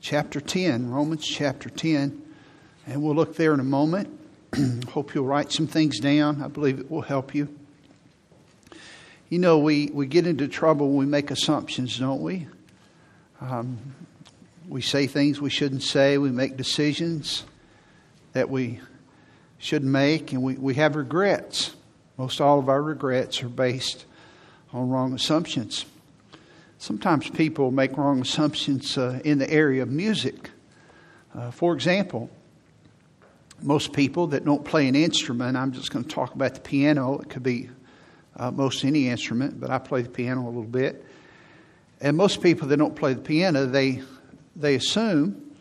chapter 10, Romans chapter 10. And we'll look there in a moment. Hope you'll write some things down. I believe it will help you. You know, we, we get into trouble when we make assumptions, don't we? Um, we say things we shouldn't say. We make decisions that we shouldn't make, and we, we have regrets. Most all of our regrets are based on wrong assumptions. Sometimes people make wrong assumptions uh, in the area of music. Uh, for example, most people that don't play an instrument, I'm just going to talk about the piano. It could be uh, most any instrument, but I play the piano a little bit. And most people that don't play the piano, they they assume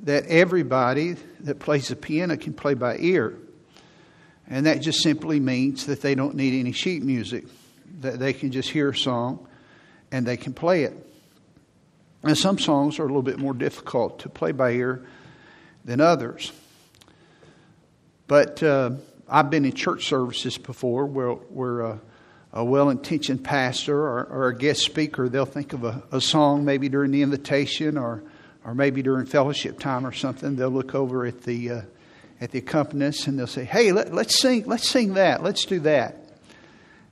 that everybody that plays the piano can play by ear. And that just simply means that they don't need any sheet music, that they can just hear a song and they can play it. And some songs are a little bit more difficult to play by ear than others. But uh, I've been in church services before where, where a, a well intentioned pastor or, or, a guest speaker, they'll think of a, a, song maybe during the invitation or, or maybe during fellowship time or something. They'll look over at the, uh, at the accompanist and they'll say, Hey, let, let's, sing, let's sing that, let's do that.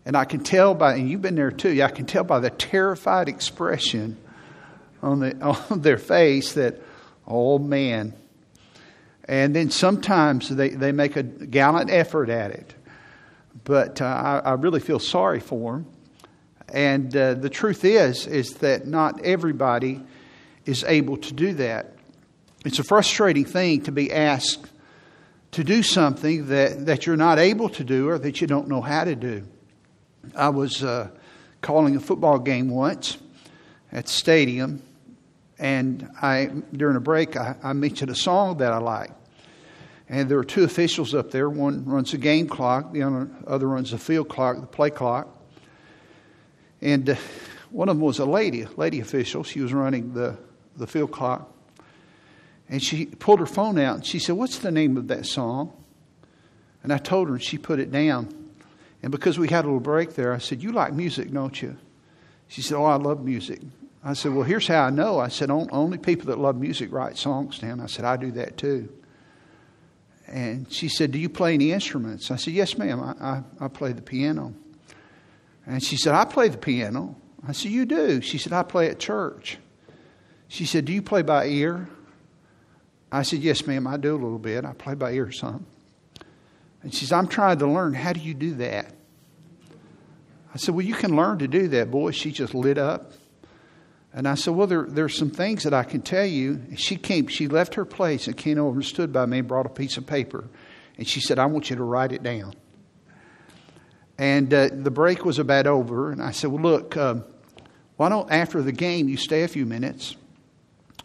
And I can tell by, and you've been there too, I can tell by the terrified expression on, the, on their face that, oh man. And then sometimes they, they make a gallant effort at it. But uh, I, I, really feel sorry for them. And uh, the truth is, is that not everybody is able to do that. It's a frustrating thing to be asked to do something that, that you're not able to do or that you don't know how to do. I was uh, calling a football game once at the stadium, and I during a break I, I mentioned a song that I like. And there were two officials up there. One runs the game clock, the other runs the field clock, the play clock. And uh, one of them was a lady, a lady official. She was running the, the field clock. And she pulled her phone out and she said, What's the name of that song? And I told her, and she put it down. And because we had a little break there, I said, You like music, don't you? She said, Oh, I love music. I said, Well, here's how I know. I said, Only people that love music write songs down. I said, I do that too. And she said, Do you play any instruments? I said, Yes, ma'am. I, I, I play the piano. And she said, I play the piano. I said, You do? She said, I play at church. She said, Do you play by ear? I said, Yes, ma'am, I do a little bit. I play by ear some. And she said, I'm trying to learn. How do you do that? I said, Well, you can learn to do that, boy. She just lit up. And I said, Well, there, there's some things that I can tell you. she came, she left her place and came over and stood by me and brought a piece of paper. And she said, I want you to write it down. And uh, the break was about over. And I said, Well, look, um, why don't after the game you stay a few minutes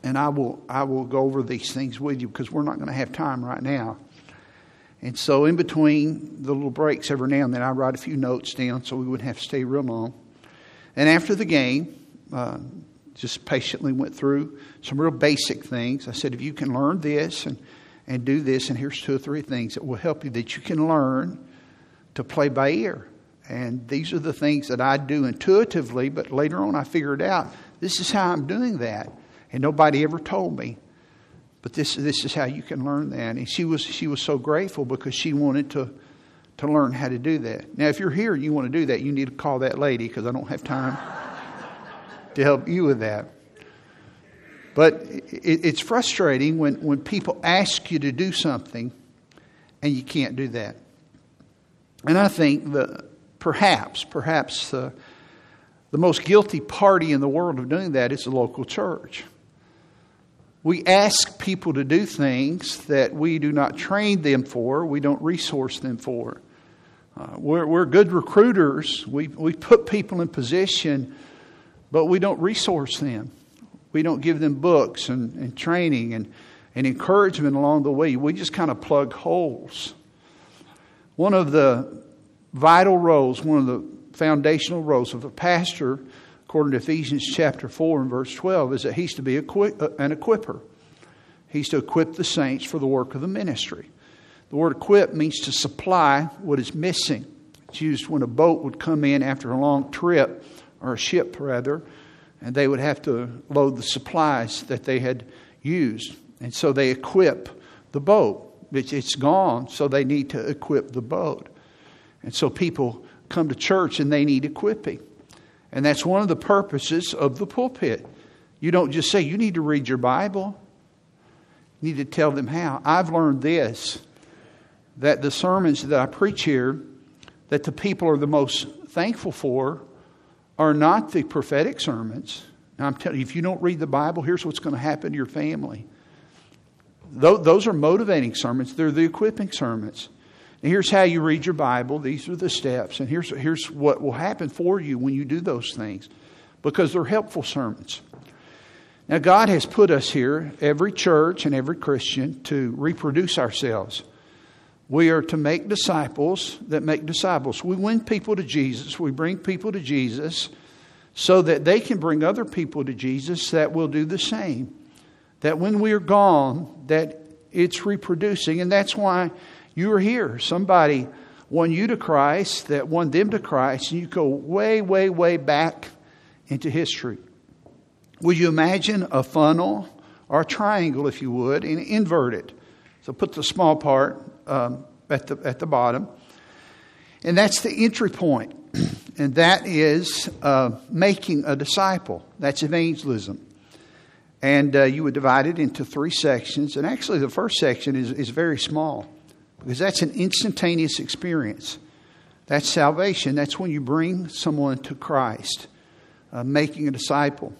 and I will, I will go over these things with you because we're not going to have time right now. And so, in between the little breaks, every now and then, I write a few notes down so we wouldn't have to stay real long. And after the game, uh, just patiently went through some real basic things. I said, if you can learn this and, and do this, and here's two or three things that will help you that you can learn to play by ear. And these are the things that I do intuitively, but later on I figured out this is how I'm doing that. And nobody ever told me. But this, this is how you can learn that. And she was, she was so grateful because she wanted to, to learn how to do that. Now, if you're here and you want to do that, you need to call that lady because I don't have time to help you with that. But it, it's frustrating when, when people ask you to do something and you can't do that. And I think that perhaps, perhaps uh, the most guilty party in the world of doing that is the local church. We ask people to do things that we do not train them for, we don't resource them for. Uh, we're, we're good recruiters. We, we put people in position, but we don't resource them. We don't give them books and, and training and, and encouragement along the way. We just kind of plug holes. One of the vital roles, one of the foundational roles of a pastor according to Ephesians chapter 4 and verse 12, is that he's to be uh, an equiper. He's to equip the saints for the work of the ministry. The word equip means to supply what is missing. It's used when a boat would come in after a long trip, or a ship rather, and they would have to load the supplies that they had used. And so they equip the boat. It's gone, so they need to equip the boat. And so people come to church and they need equipping. And that's one of the purposes of the pulpit. You don't just say, you need to read your Bible. You need to tell them how. I've learned this that the sermons that I preach here, that the people are the most thankful for, are not the prophetic sermons. Now, I'm telling you, if you don't read the Bible, here's what's going to happen to your family. Those are motivating sermons, they're the equipping sermons. And here's how you read your Bible. These are the steps. And here's, here's what will happen for you when you do those things because they're helpful sermons. Now, God has put us here, every church and every Christian, to reproduce ourselves. We are to make disciples that make disciples. We win people to Jesus, we bring people to Jesus so that they can bring other people to Jesus that will do the same. That when we are gone, that it's reproducing. And that's why you are here. Somebody won you to Christ, that won them to Christ, and you go way, way, way back into history. Would you imagine a funnel or a triangle, if you would, and invert it? So put the small part um, at, the, at the bottom. And that's the entry point. And that is uh, making a disciple. That's evangelism. And uh, you would divide it into three sections. And actually, the first section is, is very small because that's an instantaneous experience. That's salvation. That's when you bring someone to Christ, uh, making a disciple.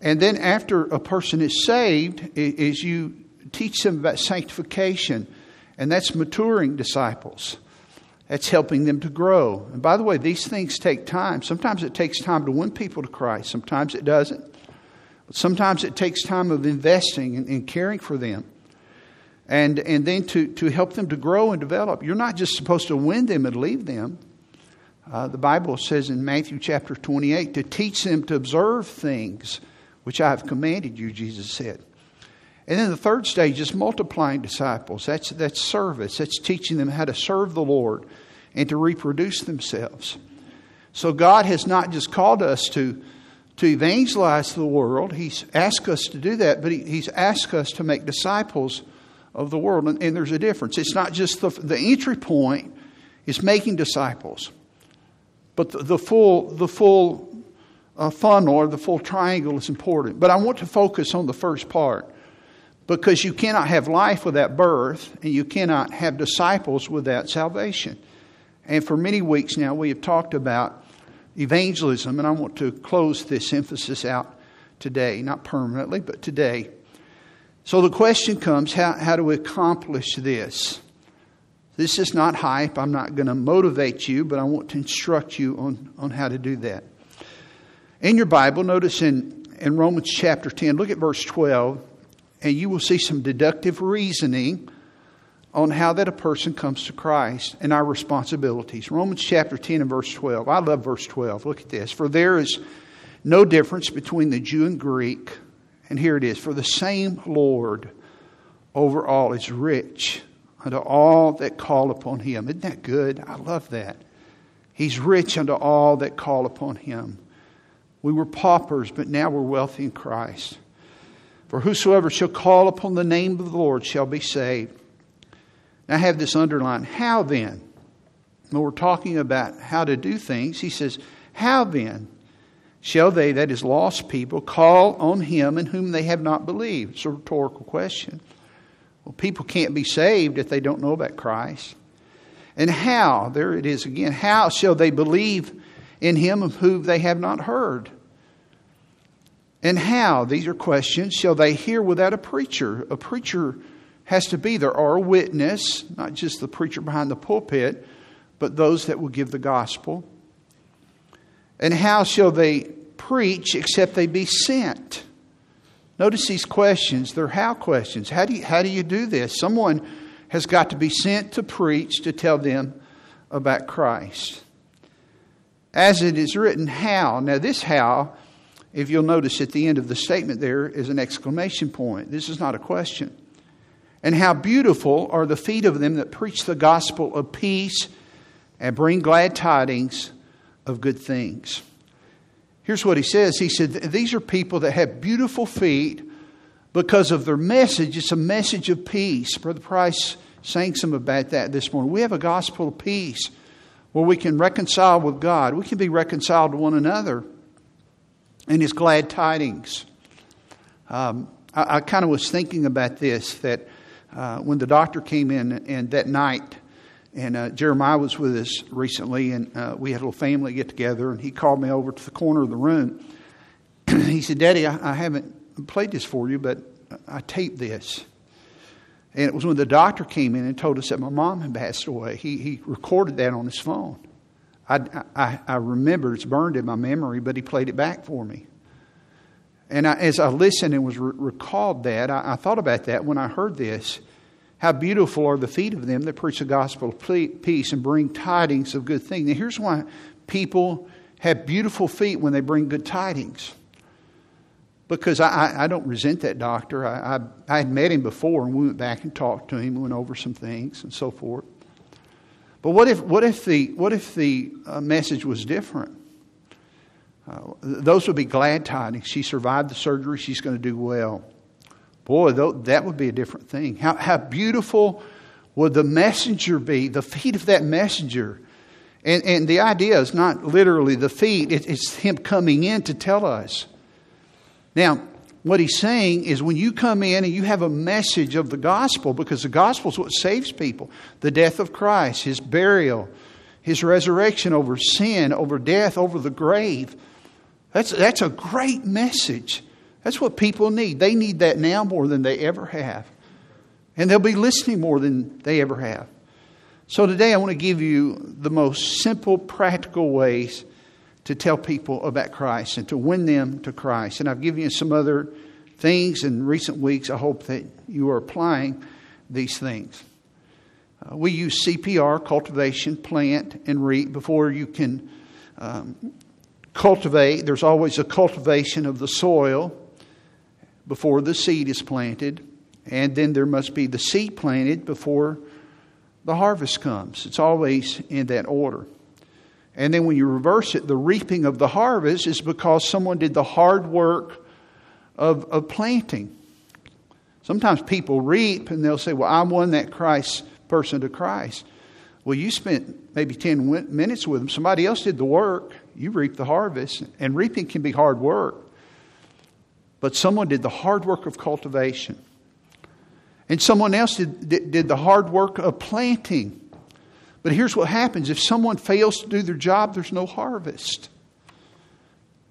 And then after a person is saved, is you teach them about sanctification, and that's maturing disciples. That's helping them to grow. And by the way, these things take time. Sometimes it takes time to win people to Christ, sometimes it doesn't. But sometimes it takes time of investing and, and caring for them and, and then to, to help them to grow and develop. You're not just supposed to win them and leave them. Uh, the Bible says in Matthew chapter 28 to teach them to observe things which I have commanded you, Jesus said. And then the third stage is multiplying disciples. That's, that's service, that's teaching them how to serve the Lord and to reproduce themselves. So God has not just called us to, to evangelize the world, He's asked us to do that, but he, He's asked us to make disciples of the world. And, and there's a difference. It's not just the, the entry point it's making disciples, but the, the full, the full uh, funnel or the full triangle is important. But I want to focus on the first part because you cannot have life without birth, and you cannot have disciples without salvation. And for many weeks now, we have talked about evangelism, and I want to close this emphasis out today, not permanently, but today. So the question comes how, how do we accomplish this? This is not hype. I'm not going to motivate you, but I want to instruct you on, on how to do that. In your Bible, notice in, in Romans chapter 10, look at verse 12, and you will see some deductive reasoning on how that a person comes to Christ and our responsibilities. Romans chapter 10 and verse 12. I love verse 12. Look at this. For there is no difference between the Jew and Greek and here it is For the same Lord over all is rich unto all that call upon him. Isn't that good? I love that. He's rich unto all that call upon him. We were paupers, but now we're wealthy in Christ. For whosoever shall call upon the name of the Lord shall be saved. Now, I have this underlined. How then? When we're talking about how to do things, he says, How then shall they, that is, lost people, call on him in whom they have not believed? It's a rhetorical question. Well, people can't be saved if they don't know about Christ. And how, there it is again, how shall they believe in him of whom they have not heard? And how, these are questions, shall they hear without a preacher? A preacher has to be there, or a witness, not just the preacher behind the pulpit, but those that will give the gospel. And how shall they preach except they be sent? Notice these questions. They're how questions. How do you, how do, you do this? Someone has got to be sent to preach to tell them about Christ. As it is written, how. Now, this how, if you'll notice at the end of the statement there, is an exclamation point. This is not a question. And how beautiful are the feet of them that preach the gospel of peace and bring glad tidings of good things. Here's what he says He said, These are people that have beautiful feet because of their message. It's a message of peace. Brother Price sang some about that this morning. We have a gospel of peace where we can reconcile with God, we can be reconciled to one another in His glad tidings. Um, I, I kind of was thinking about this that uh, when the doctor came in and that night, and uh, Jeremiah was with us recently, and uh, we had a little family get together, and he called me over to the corner of the room. he said, Daddy, I, I haven't played this for you, but I taped this. And it was when the doctor came in and told us that my mom had passed away. He, he recorded that on his phone. I, I, I remember it's burned in my memory, but he played it back for me. And I, as I listened and was re- recalled that, I, I, thought about that when I heard this. How beautiful are the feet of them that preach the gospel of peace and bring tidings of good things. Now, here's why people have beautiful feet when they bring good tidings. Because I, I don't resent that doctor. I, I, I had met him before, and we went back and talked to him, went over some things and so forth. But what if, what if the, what if the uh, message was different? Uh, those would be glad tidings. She survived the surgery. She's going to do well. Boy, that would be a different thing. How, how beautiful would the messenger be, the feet of that messenger? And, and the idea is not literally the feet, it, it's him coming in to tell us. Now, what he's saying is when you come in and you have a message of the gospel, because the gospel is what saves people the death of Christ, his burial, his resurrection over sin, over death, over the grave. That's, that's a great message. That's what people need. They need that now more than they ever have. And they'll be listening more than they ever have. So today I want to give you the most simple, practical ways to tell people about Christ and to win them to Christ. And I've given you some other things in recent weeks. I hope that you are applying these things. Uh, we use CPR, cultivation, plant, and reap before you can um, cultivate, there's always a cultivation of the soil before the seed is planted, and then there must be the seed planted before the harvest comes. It's always in that order. And then when you reverse it, the reaping of the harvest is because someone did the hard work of, of planting. Sometimes people reap and they'll say, Well, I won that Christ person to Christ. Well, you spent maybe 10 minutes with them. Somebody else did the work you reap the harvest. And reaping can be hard work. But someone did the hard work of cultivation. And someone else did, did, did the hard work of planting. But here's what happens if someone fails to do their job, there's no harvest.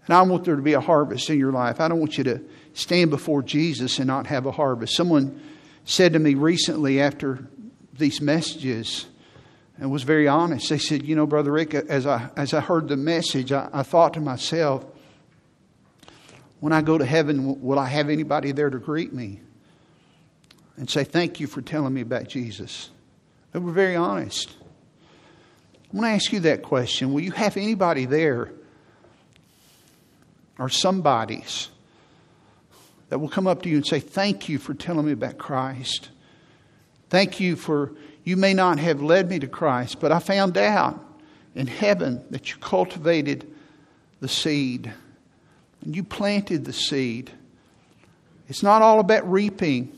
And I want there to be a harvest in your life. I don't want you to stand before Jesus and not have a harvest. Someone said to me recently after these messages, and was very honest. They said, You know, Brother Rick, as I, as I heard the message, I, I thought to myself, when I go to heaven, will I have anybody there to greet me and say, Thank you for telling me about Jesus? They were very honest. I want to ask you that question Will you have anybody there or somebody's that will come up to you and say, Thank you for telling me about Christ? Thank you for you may not have led me to Christ, but I found out in heaven that you cultivated the seed and you planted the seed. It's not all about reaping,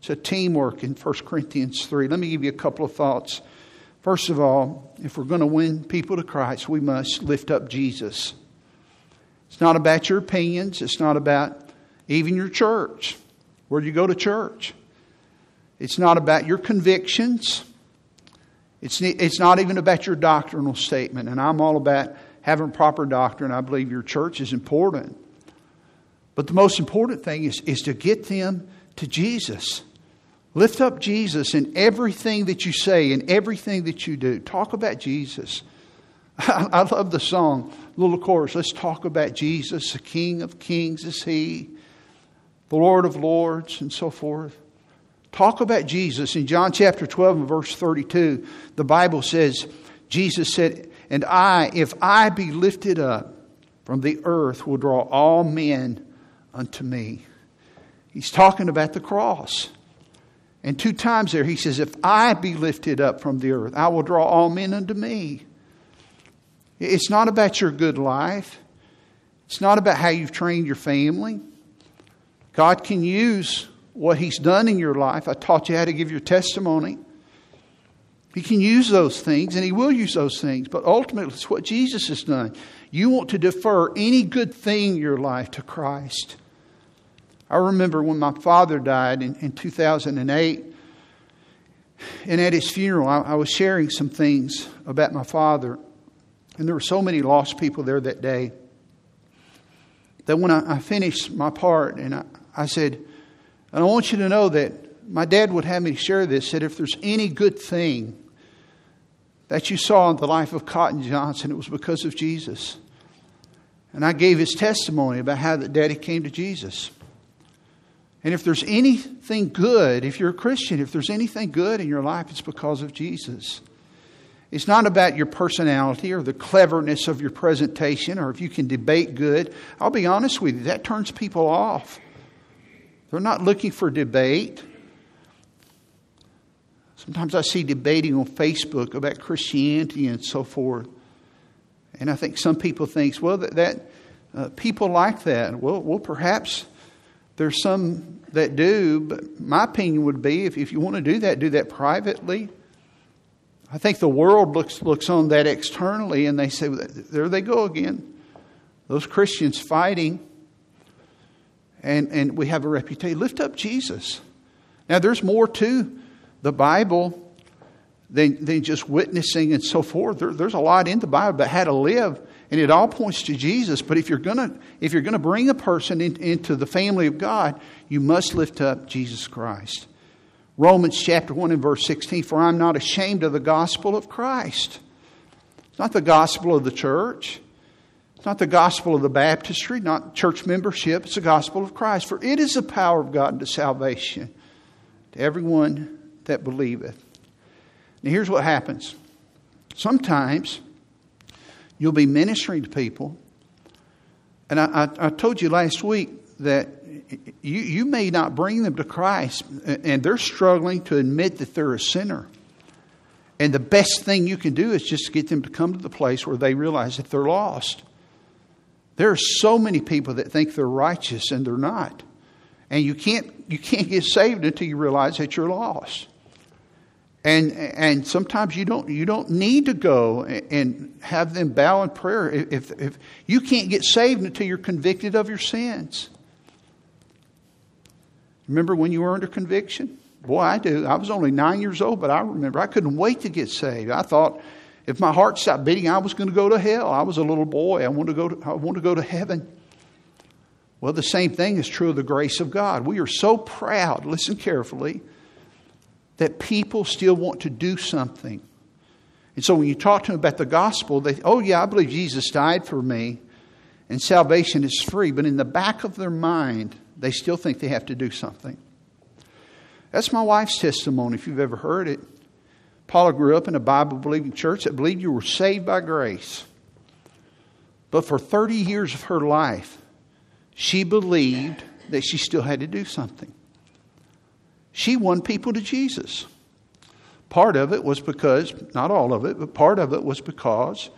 it's a teamwork in 1 Corinthians 3. Let me give you a couple of thoughts. First of all, if we're going to win people to Christ, we must lift up Jesus. It's not about your opinions, it's not about even your church. Where you go to church? It's not about your convictions. It's, it's not even about your doctrinal statement. And I'm all about having proper doctrine. I believe your church is important. But the most important thing is, is to get them to Jesus. Lift up Jesus in everything that you say and everything that you do. Talk about Jesus. I, I love the song, little chorus. Let's talk about Jesus. The King of Kings is He, the Lord of Lords, and so forth. Talk about Jesus. In John chapter 12 and verse 32, the Bible says, Jesus said, And I, if I be lifted up from the earth, will draw all men unto me. He's talking about the cross. And two times there he says, If I be lifted up from the earth, I will draw all men unto me. It's not about your good life. It's not about how you've trained your family. God can use what He's done in your life. I taught you how to give your testimony. He can use those things, and He will use those things, but ultimately, it's what Jesus has done. You want to defer any good thing in your life to Christ. I remember when my father died in, in 2008, and at his funeral, I, I was sharing some things about my father. And there were so many lost people there that day that when I, I finished my part, and I, I said, and I want you to know that my dad would have me share this, that if there's any good thing that you saw in the life of Cotton Johnson, it was because of Jesus. And I gave his testimony about how that daddy came to Jesus. And if there's anything good, if you're a Christian, if there's anything good in your life, it's because of Jesus. It's not about your personality or the cleverness of your presentation or if you can debate good. I'll be honest with you, that turns people off. They're not looking for debate. Sometimes I see debating on Facebook about Christianity and so forth. And I think some people think, well, that, that uh, people like that. Well, well, perhaps there's some that do, but my opinion would be if, if you want to do that, do that privately. I think the world looks, looks on that externally and they say, there they go again. Those Christians fighting. And, and we have a reputation. Lift up Jesus. Now, there's more to the Bible than, than just witnessing and so forth. There, there's a lot in the Bible about how to live, and it all points to Jesus. But if you're gonna if you're gonna bring a person in, into the family of God, you must lift up Jesus Christ. Romans chapter 1 and verse 16, for I'm not ashamed of the gospel of Christ. It's not the gospel of the church. It's not the gospel of the baptistry, not church membership. It's the gospel of Christ. For it is the power of God unto salvation to everyone that believeth. Now, here's what happens sometimes you'll be ministering to people, and I, I, I told you last week that you, you may not bring them to Christ, and they're struggling to admit that they're a sinner. And the best thing you can do is just get them to come to the place where they realize that they're lost. There are so many people that think they're righteous and they're not. And you can't, you can't get saved until you realize that you're lost. And, and sometimes you don't, you don't need to go and have them bow in prayer if, if you can't get saved until you're convicted of your sins. Remember when you were under conviction? Boy, I do. I was only nine years old, but I remember I couldn't wait to get saved. I thought if my heart stopped beating, I was going to go to hell. I was a little boy. I wanted to go to, I wanted to, go to heaven. Well, the same thing is true of the grace of God. We are so proud, listen carefully, that people still want to do something. And so when you talk to them about the gospel, they, oh, yeah, I believe Jesus died for me and salvation is free. But in the back of their mind, they still think they have to do something. That's my wife's testimony, if you've ever heard it. Paula grew up in a Bible believing church that believed you were saved by grace. But for 30 years of her life, she believed that she still had to do something. She won people to Jesus. Part of it was because, not all of it, but part of it was because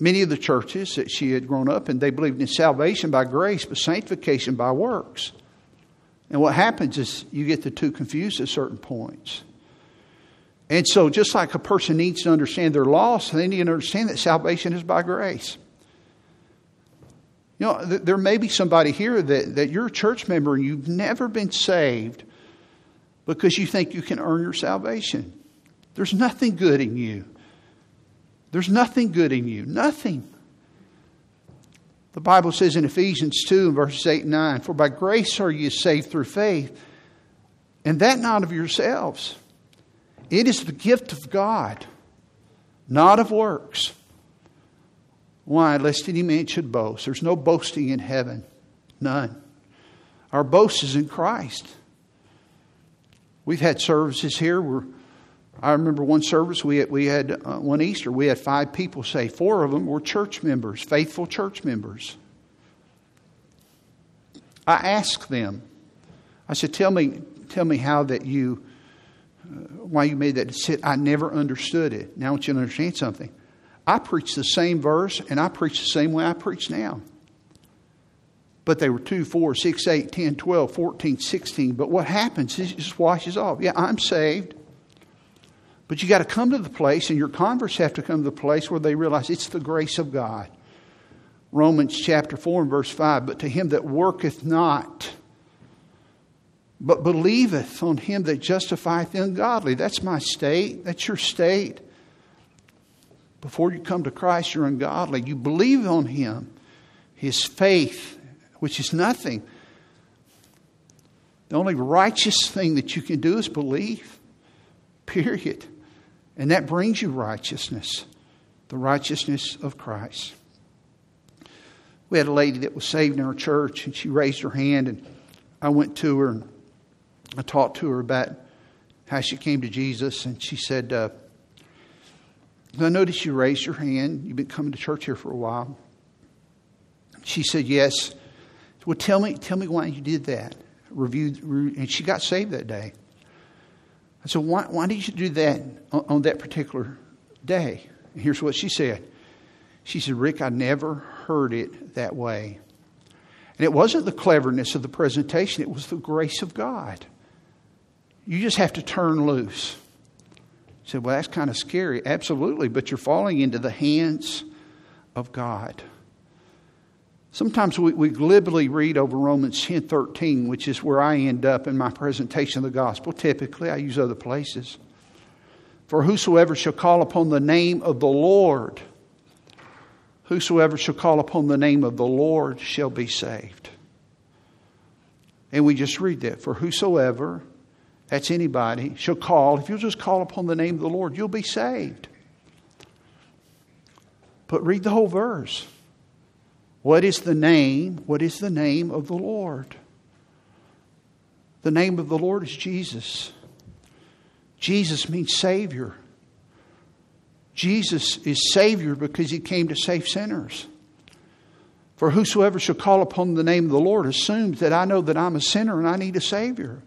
many of the churches that she had grown up in, they believed in salvation by grace, but sanctification by works. And what happens is you get the two confused at certain points. And so, just like a person needs to understand their loss, they need to understand that salvation is by grace. You know, there may be somebody here that, that you're a church member and you've never been saved because you think you can earn your salvation. There's nothing good in you. There's nothing good in you. Nothing. The Bible says in Ephesians 2 and verses 8 and 9, For by grace are you saved through faith, and that not of yourselves. It is the gift of God, not of works. Why? Lest any man should boast. There's no boasting in heaven. None. Our boast is in Christ. We've had services here where I remember one service we had, we had uh, one Easter we had five people say four of them were church members, faithful church members. I asked them. I said, "Tell me, tell me how that you, uh, why you made that decision." I never understood it. Now I want you to understand something. I preach the same verse and I preach the same way I preach now. But they were 2, 4, 6, 8, 10, 12, 14, 16. But what happens is it just washes off. Yeah, I'm saved. But you got to come to the place, and your converts have to come to the place where they realize it's the grace of God. Romans chapter 4 and verse 5 But to him that worketh not, but believeth on him that justifieth the ungodly. That's my state. That's your state. Before you come to Christ, you're ungodly. You believe on him, his faith, which is nothing. The only righteous thing that you can do is believe, period. And that brings you righteousness, the righteousness of Christ. We had a lady that was saved in our church, and she raised her hand, and I went to her and I talked to her about how she came to Jesus, and she said, uh, I noticed you raised your hand. You've been coming to church here for a while. She said, Yes. Well, tell me, tell me why you did that. Reviewed, and she got saved that day. I said, why, why did you do that on, on that particular day? And here's what she said. She said, Rick, I never heard it that way. And it wasn't the cleverness of the presentation, it was the grace of God. You just have to turn loose. You said, Well, that's kind of scary. Absolutely, but you're falling into the hands of God. Sometimes we, we glibly read over Romans 10 13, which is where I end up in my presentation of the gospel. Typically, I use other places. For whosoever shall call upon the name of the Lord, whosoever shall call upon the name of the Lord shall be saved. And we just read that. For whosoever that's anybody, shall call. If you'll just call upon the name of the Lord, you'll be saved. But read the whole verse. What is the name? What is the name of the Lord? The name of the Lord is Jesus. Jesus means Savior. Jesus is Savior because He came to save sinners. For whosoever shall call upon the name of the Lord assumes that I know that I'm a sinner and I need a Savior.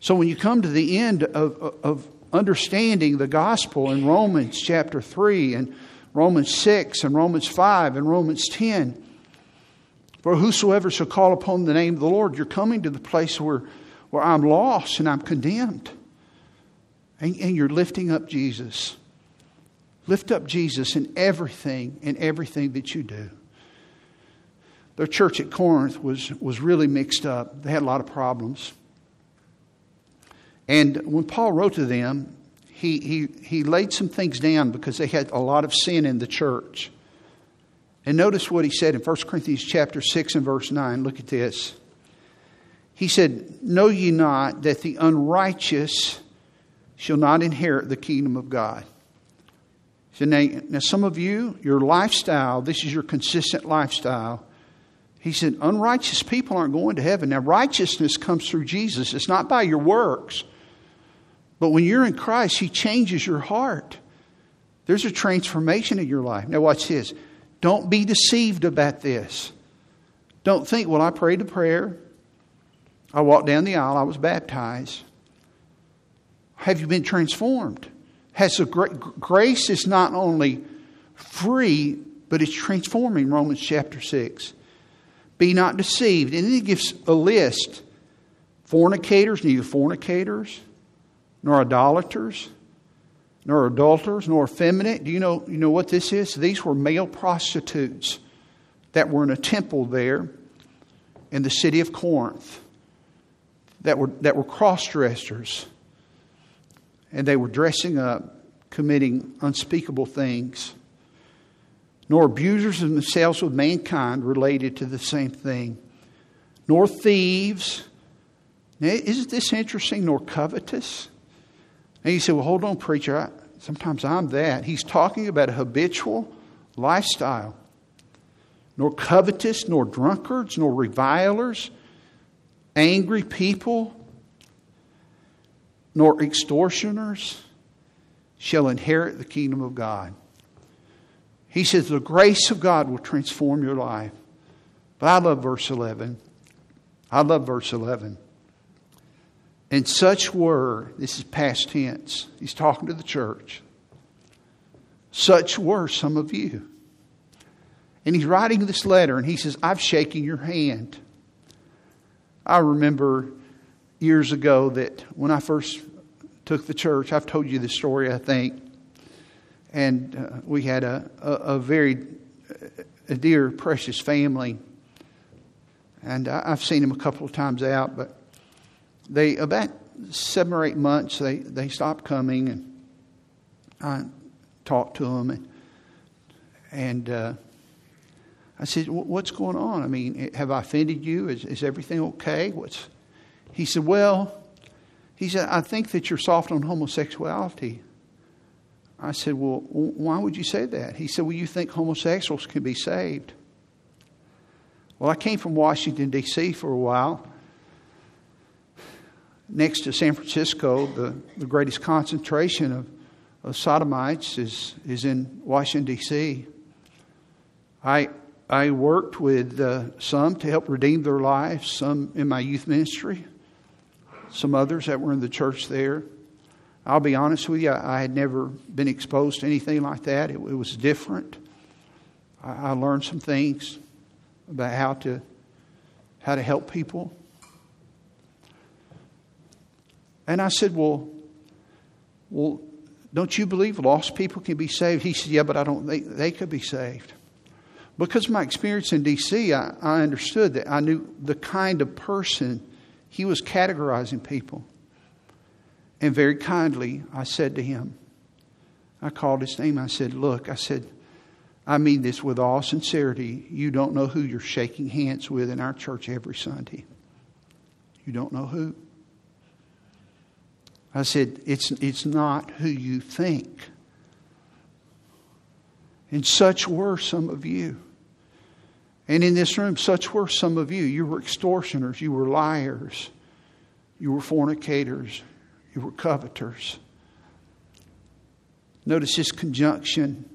So when you come to the end of, of understanding the gospel in Romans chapter 3 and Romans 6 and Romans 5 and Romans 10, for whosoever shall call upon the name of the Lord, you're coming to the place where, where I'm lost and I'm condemned. And, and you're lifting up Jesus. Lift up Jesus in everything, in everything that you do. Their church at Corinth was, was really mixed up. They had a lot of problems. And when Paul wrote to them, he, he, he laid some things down because they had a lot of sin in the church. And notice what he said in 1 Corinthians chapter 6 and verse 9. Look at this. He said, Know ye not that the unrighteous shall not inherit the kingdom of God? So now, now, some of you, your lifestyle, this is your consistent lifestyle. He said, unrighteous people aren't going to heaven. Now, righteousness comes through Jesus. It's not by your works. But when you're in Christ, He changes your heart. There's a transformation in your life. Now, watch this. Don't be deceived about this. Don't think, well, I prayed a prayer. I walked down the aisle. I was baptized. Have you been transformed? Has the gra- grace is not only free, but it's transforming. Romans chapter 6. Be not deceived. And then he gives a list fornicators, neither fornicators, nor idolaters, nor adulterers, nor effeminate. Do you know, you know what this is? These were male prostitutes that were in a temple there in the city of Corinth that were, that were cross dressers. And they were dressing up, committing unspeakable things. Nor abusers of themselves with mankind related to the same thing. Nor thieves. Now, isn't this interesting? Nor covetous and you say, well, hold on, preacher. I, sometimes I'm that. He's talking about a habitual lifestyle. Nor covetous, nor drunkards, nor revilers, angry people, nor extortioners shall inherit the kingdom of God. He says the grace of God will transform your life. But I love verse 11. I love verse 11. And such were, this is past tense, he's talking to the church. Such were some of you. And he's writing this letter, and he says, I've shaken your hand. I remember years ago that when I first took the church, I've told you this story, I think, and uh, we had a, a, a very a dear, precious family. And I, have seen him a couple of times out, but they, about seven or eight months, they, they stopped coming, and I talked to them. And, and uh, I said, What's going on? I mean, have I offended you? Is, is everything okay? What's, he said, Well, he said, I think that you're soft on homosexuality. I said, Well, why would you say that? He said, Well, you think homosexuals can be saved. Well, I came from Washington, D.C. for a while. Next to San Francisco, the, the greatest concentration of, of sodomites is, is in Washington, D.C. I, I worked with uh, some to help redeem their lives, some in my youth ministry, some others that were in the church there. I'll be honest with you, I had never been exposed to anything like that. It, it was different. I, I, learned some things about how to how to help people. And I said, Well, well, don't you believe lost people can be saved? He said, Yeah, but I don't think they could be saved. Because my experience in DC, I, I understood that I knew the kind of person he was categorizing people. And very kindly, I said to him, I called his name. I said, Look, I said, I mean this with all sincerity. You don't know who you're shaking hands with in our church every Sunday. You don't know who. I said, It's, it's not who you think. And such were some of you. And in this room, such were some of you. You were extortioners, you were liars, you were fornicators, you were coveters. Notice this conjunction,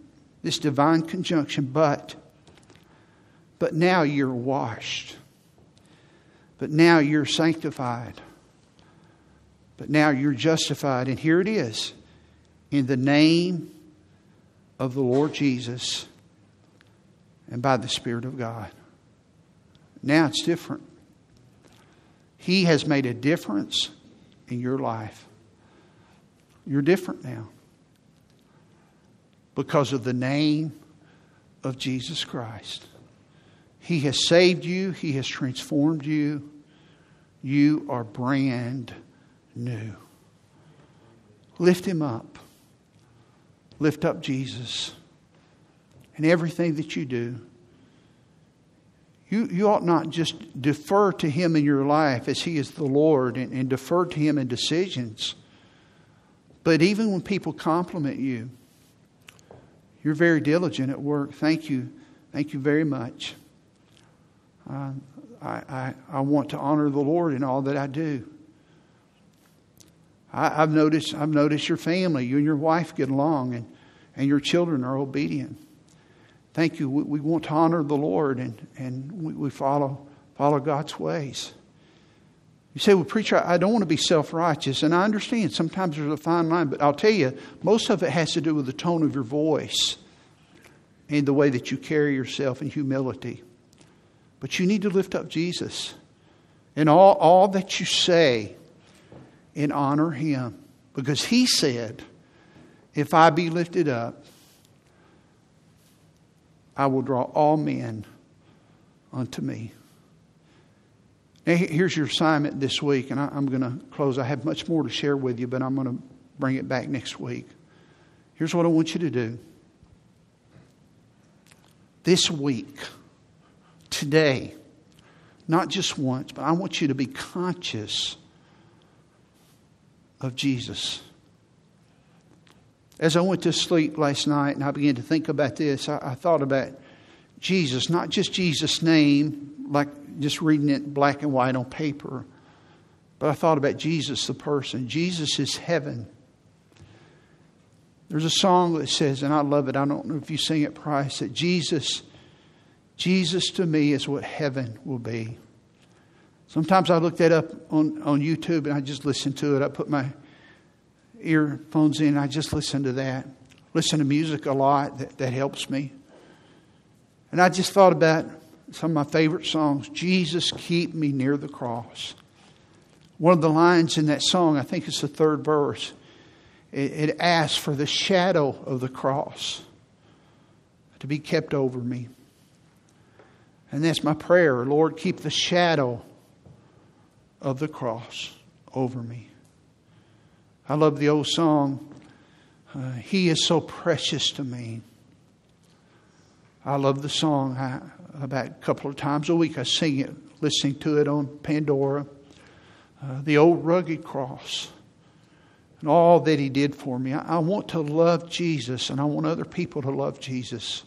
this divine conjunction, but, but now you're washed. But now you're sanctified. But now you're justified. And here it is in the name of the Lord Jesus and by the Spirit of God. Now it's different. He has made a difference in your life. You're different now because of the name of Jesus Christ. He has saved you, He has transformed you. You are brand new. Lift Him up. Lift up Jesus. And everything that you do, you, you ought not just defer to Him in your life as He is the Lord and, and defer to Him in decisions. But even when people compliment you, you're very diligent at work. Thank you. Thank you very much. Uh, I, I, I, want to honor the Lord in all that I do. I, have noticed, I've noticed your family, you and your wife get along, and, and your children are obedient thank you. We, we want to honor the Lord and, and we, we follow, follow God's ways. You say, well, preacher, I don't want to be self righteous. And I understand sometimes there's a fine line, but I'll tell you, most of it has to do with the tone of your voice and the way that you carry yourself in humility. But you need to lift up Jesus and all, all that you say and honor him. Because he said, If I be lifted up, I will draw all men unto me. Now, here's your assignment this week, and I, am going to close. I have much more to share with you, but I'm going to bring it back next week. Here's what I want you to do. This week, today, not just once, but I want you to be conscious of Jesus. As I went to sleep last night and I began to think about this, I, I thought about Jesus, not just Jesus' name, like just reading it black and white on paper, but I thought about Jesus, the person. Jesus is heaven. There's a song that says, and I love it, I don't know if you sing it, Price, that Jesus, Jesus to me is what heaven will be. Sometimes I look that up on, on YouTube and I just listen to it. I put my earphones in. I just listen to that. listen to music a lot. That, that helps me. And I just thought about some of my favorite songs Jesus, keep me near the cross. One of the lines in that song, I think it's the third verse, it, it asks for the shadow of the cross to be kept over me. And that's my prayer. Lord, keep the shadow of the cross over me. I love the old song, uh, He is so precious to me. I love the song. I, about a couple of times a week, I sing it, listening to it on Pandora. Uh, the old rugged cross and all that He did for me. I, I want to love Jesus, and I want other people to love Jesus.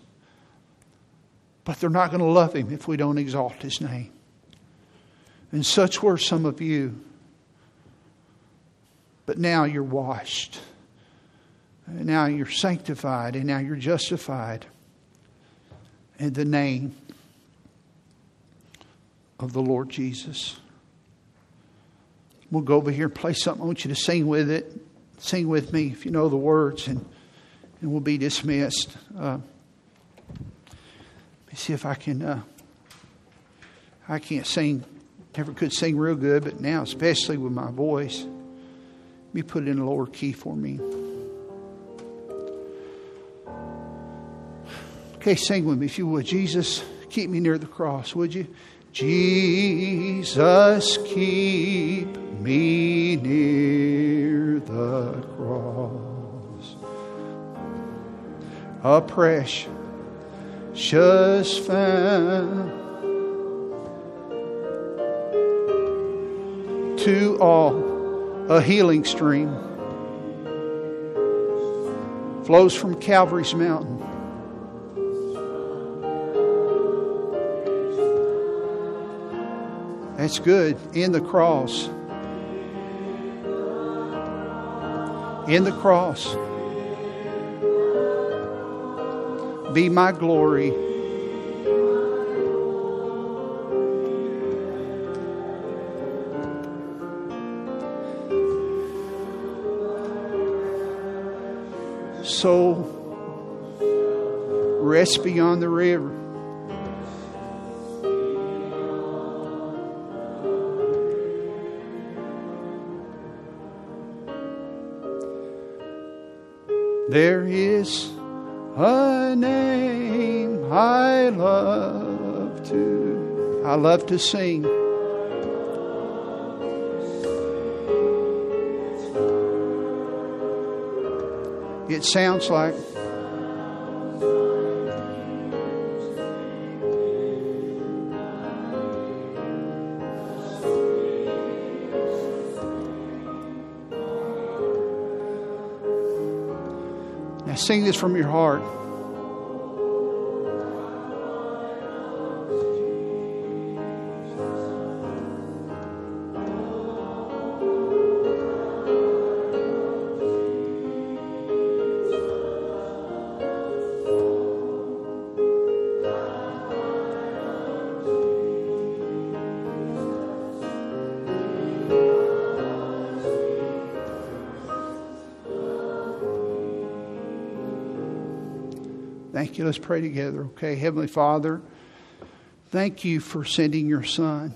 But they're not going to love Him if we don't exalt His name. And such were some of you. But now you're washed. And now you're sanctified. And now you're justified in the name of the Lord Jesus. We'll go over here and play something. I want you to sing with it. Sing with me if you know the words, and, and we'll be dismissed. Uh, let me see if I can. Uh, I can't sing, never could sing real good, but now, especially with my voice, me put it in a lower key for me. Okay, sing with me if you would. Jesus, keep me near the cross, would you? Jesus, keep me near the cross. A precious found to all a healing stream flows from Calvary's mountain That's good. In the cross. In the cross. Be my glory. So rest beyond the river. There is a name I love to. I love to sing. It sounds like Now, sing this from your heart. You. Let's pray together, okay? Heavenly Father, thank you for sending your Son.